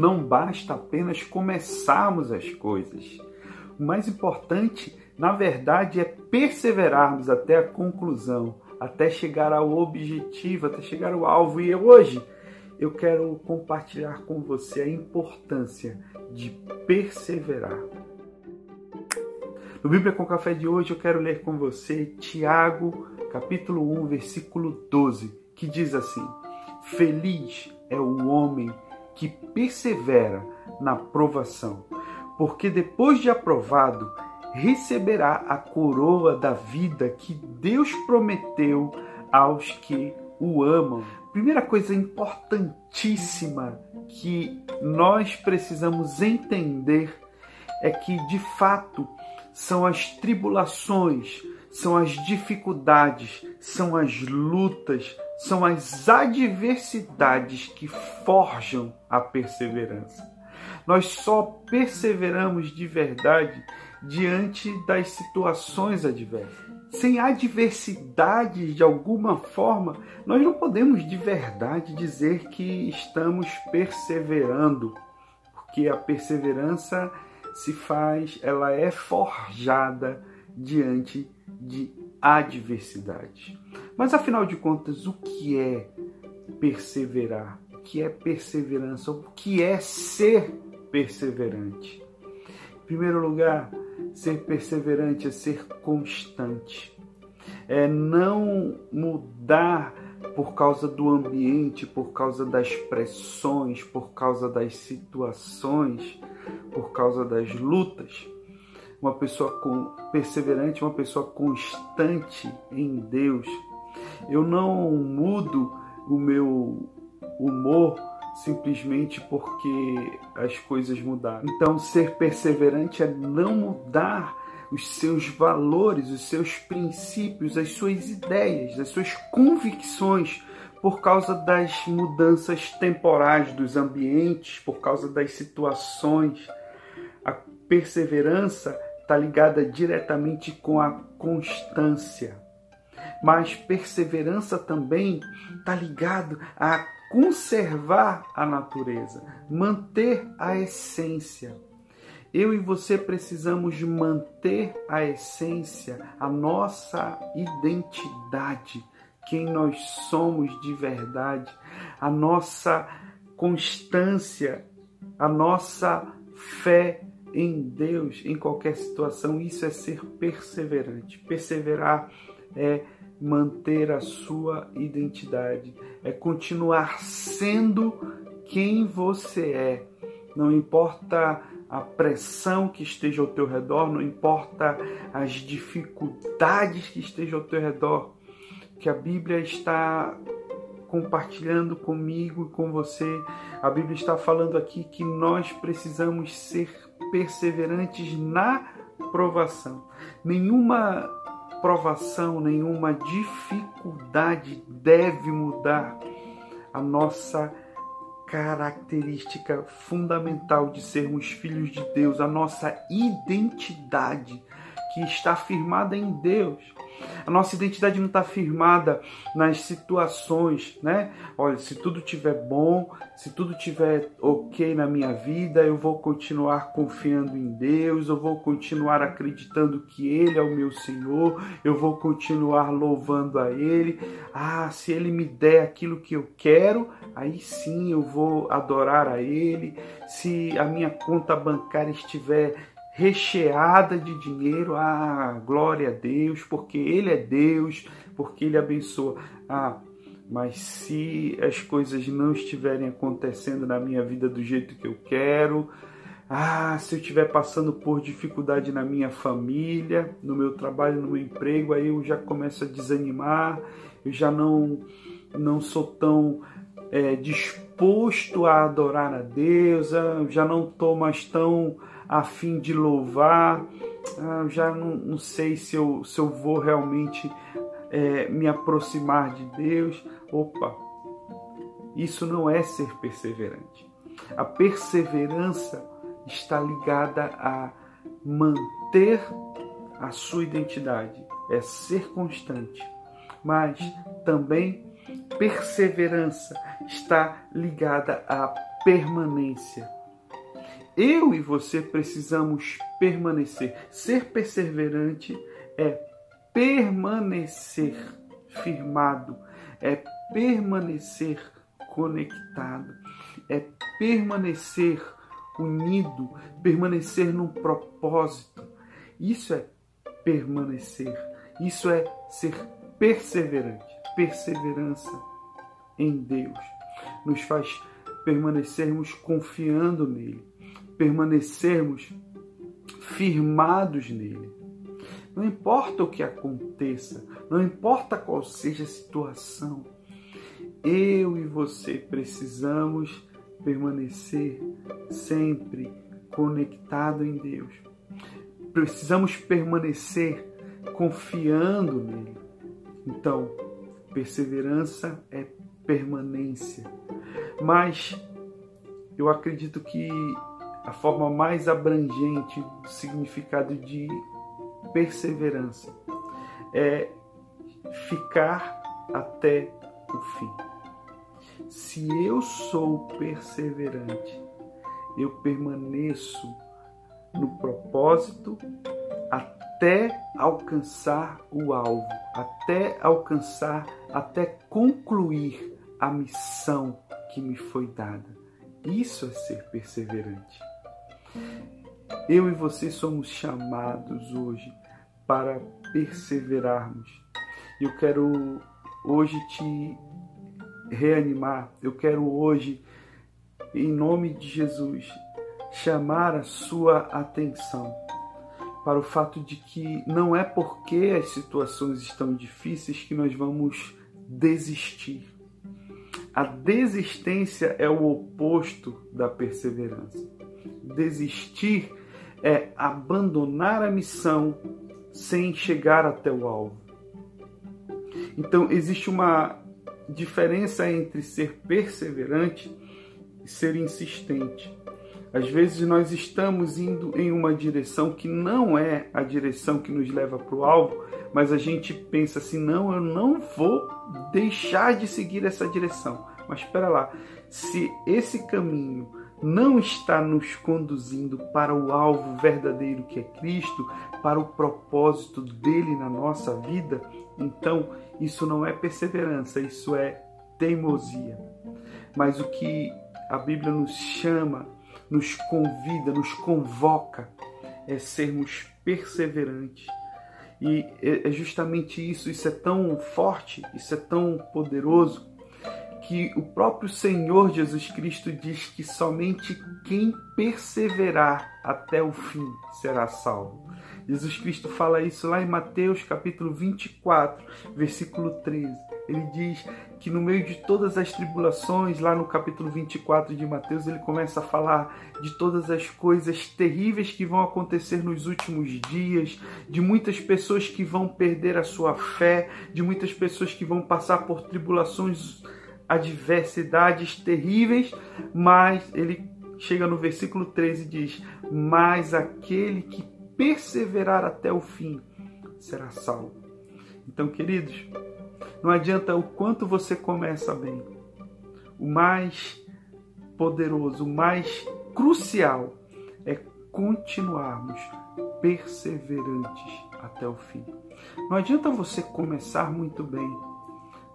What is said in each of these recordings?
Não basta apenas começarmos as coisas. O mais importante, na verdade, é perseverarmos até a conclusão, até chegar ao objetivo, até chegar ao alvo. E hoje eu quero compartilhar com você a importância de perseverar. No Bíblia com Café de hoje eu quero ler com você Tiago, capítulo 1, versículo 12, que diz assim: Feliz é o homem que persevera na provação, porque depois de aprovado, receberá a coroa da vida que Deus prometeu aos que o amam. Primeira coisa importantíssima que nós precisamos entender é que, de fato, são as tribulações, são as dificuldades, são as lutas, são as adversidades que forjam a perseverança. Nós só perseveramos de verdade diante das situações adversas. Sem adversidades de alguma forma, nós não podemos de verdade dizer que estamos perseverando, porque a perseverança se faz, ela é forjada diante de adversidade. Mas afinal de contas, o que é perseverar? O que é perseverança? O que é ser perseverante? Em primeiro lugar, ser perseverante é ser constante. É não mudar por causa do ambiente, por causa das pressões, por causa das situações, por causa das lutas. Uma pessoa perseverante, uma pessoa constante em Deus. Eu não mudo o meu humor simplesmente porque as coisas mudaram. Então, ser perseverante é não mudar os seus valores, os seus princípios, as suas ideias, as suas convicções por causa das mudanças temporais dos ambientes, por causa das situações. A perseverança está ligada diretamente com a constância. Mas perseverança também está ligado a conservar a natureza, manter a essência. Eu e você precisamos manter a essência, a nossa identidade, quem nós somos de verdade, a nossa constância, a nossa fé em Deus em qualquer situação. Isso é ser perseverante. Perseverar é manter a sua identidade, é continuar sendo quem você é. Não importa a pressão que esteja ao teu redor, não importa as dificuldades que estejam ao teu redor, que a Bíblia está compartilhando comigo e com você. A Bíblia está falando aqui que nós precisamos ser perseverantes na provação. Nenhuma provação, nenhuma dificuldade deve mudar a nossa característica fundamental de sermos filhos de Deus, a nossa identidade que está firmada em Deus. A nossa identidade não está firmada nas situações, né? Olha, se tudo tiver bom, se tudo tiver ok na minha vida, eu vou continuar confiando em Deus, eu vou continuar acreditando que Ele é o meu Senhor, eu vou continuar louvando a Ele. Ah, se Ele me der aquilo que eu quero, aí sim eu vou adorar a Ele. Se a minha conta bancária estiver recheada de dinheiro. Ah, glória a Deus, porque Ele é Deus, porque Ele abençoa. Ah, mas se as coisas não estiverem acontecendo na minha vida do jeito que eu quero, ah, se eu estiver passando por dificuldade na minha família, no meu trabalho, no meu emprego, aí eu já começo a desanimar, eu já não, não sou tão é, disposto a adorar a Deus, eu já não estou mais tão a fim de louvar. Ah, já não, não, sei se eu, se eu vou realmente é, me aproximar de Deus. Opa, isso não é ser perseverante. A perseverança está ligada a manter a sua identidade, é ser constante, mas também perseverança está ligada a permanência. Eu e você precisamos permanecer. Ser perseverante é permanecer firmado, é permanecer conectado, é permanecer unido, permanecer num propósito. Isso é permanecer, isso é ser perseverante. Perseverança em Deus nos faz permanecermos confiando nele, permanecermos firmados nele. Não importa o que aconteça, não importa qual seja a situação, eu e você precisamos permanecer sempre conectado em Deus. Precisamos permanecer confiando nele. Então, perseverança é permanência. Mas eu acredito que a forma mais abrangente do significado de perseverança é ficar até o fim. Se eu sou perseverante, eu permaneço no propósito até alcançar o alvo, até alcançar, até concluir a missão que me foi dada. Isso é ser perseverante. Eu e você somos chamados hoje para perseverarmos. Eu quero hoje te reanimar, eu quero hoje, em nome de Jesus, chamar a sua atenção para o fato de que não é porque as situações estão difíceis que nós vamos desistir. A desistência é o oposto da perseverança. Desistir é abandonar a missão sem chegar até o alvo. Então, existe uma diferença entre ser perseverante e ser insistente. Às vezes nós estamos indo em uma direção que não é a direção que nos leva para o alvo, mas a gente pensa assim: não, eu não vou deixar de seguir essa direção. Mas espera lá, se esse caminho não está nos conduzindo para o alvo verdadeiro que é Cristo, para o propósito dele na nossa vida, então isso não é perseverança, isso é teimosia. Mas o que a Bíblia nos chama nos convida, nos convoca é sermos perseverantes. E é, é justamente isso, isso é tão forte, isso é tão poderoso, que o próprio Senhor Jesus Cristo diz que somente quem perseverar até o fim será salvo. Jesus Cristo fala isso lá em Mateus capítulo 24, versículo 13. Ele diz que no meio de todas as tribulações, lá no capítulo 24 de Mateus, ele começa a falar de todas as coisas terríveis que vão acontecer nos últimos dias, de muitas pessoas que vão perder a sua fé, de muitas pessoas que vão passar por tribulações, adversidades terríveis, mas ele chega no versículo 13 e diz: Mas aquele que perseverar até o fim será salvo. Então, queridos, não adianta o quanto você começa bem. O mais poderoso, o mais crucial é continuarmos perseverantes até o fim. Não adianta você começar muito bem.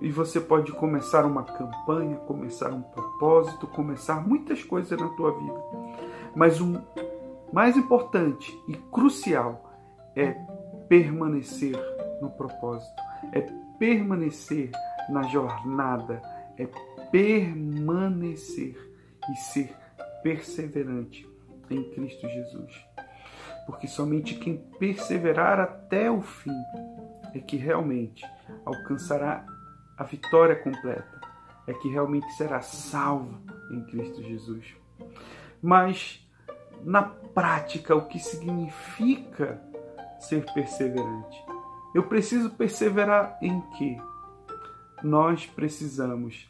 E você pode começar uma campanha, começar um propósito, começar muitas coisas na tua vida. Mas o mais importante e crucial é permanecer no propósito, é permanecer na jornada, é permanecer e ser perseverante em Cristo Jesus. Porque somente quem perseverar até o fim é que realmente alcançará a vitória completa, é que realmente será salvo em Cristo Jesus. Mas na prática, o que significa ser perseverante? Eu preciso perseverar em quê? Nós precisamos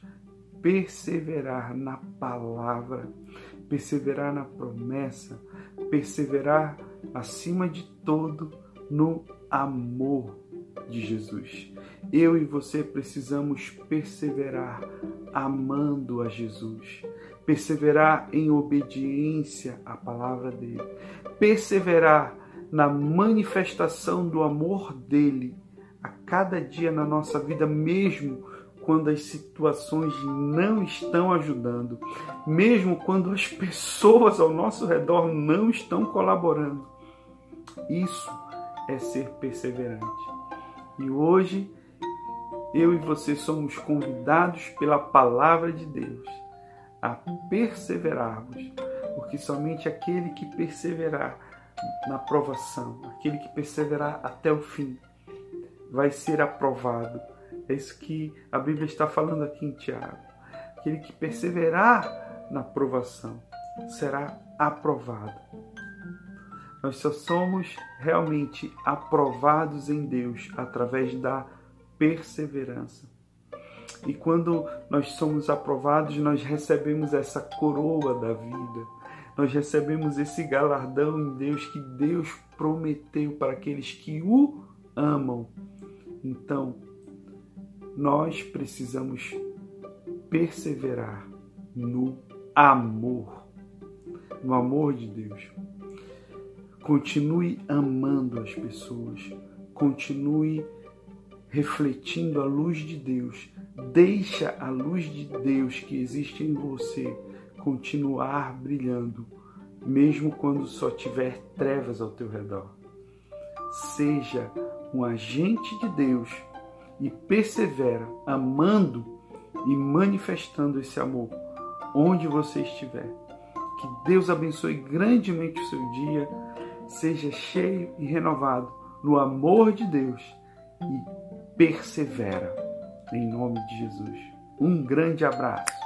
perseverar na palavra, perseverar na promessa, perseverar acima de todo no amor de Jesus. Eu e você precisamos perseverar amando a Jesus, perseverar em obediência à palavra dele, perseverar na manifestação do amor dele a cada dia na nossa vida, mesmo quando as situações não estão ajudando, mesmo quando as pessoas ao nosso redor não estão colaborando. Isso é ser perseverante. E hoje eu e você somos convidados pela palavra de Deus a perseverarmos, porque somente aquele que perseverar na provação, aquele que perseverar até o fim, vai ser aprovado. É isso que a Bíblia está falando aqui em Tiago. Aquele que perseverar na provação será aprovado. Nós só somos realmente aprovados em Deus através da perseverança. E quando nós somos aprovados, nós recebemos essa coroa da vida. Nós recebemos esse galardão em Deus que Deus prometeu para aqueles que o amam. Então, nós precisamos perseverar no amor, no amor de Deus. Continue amando as pessoas, continue refletindo a luz de Deus. Deixa a luz de Deus que existe em você continuar brilhando, mesmo quando só tiver trevas ao teu redor. Seja um agente de Deus e persevera amando e manifestando esse amor onde você estiver. Que Deus abençoe grandemente o seu dia, seja cheio e renovado no amor de Deus e persevera em nome de Jesus. Um grande abraço.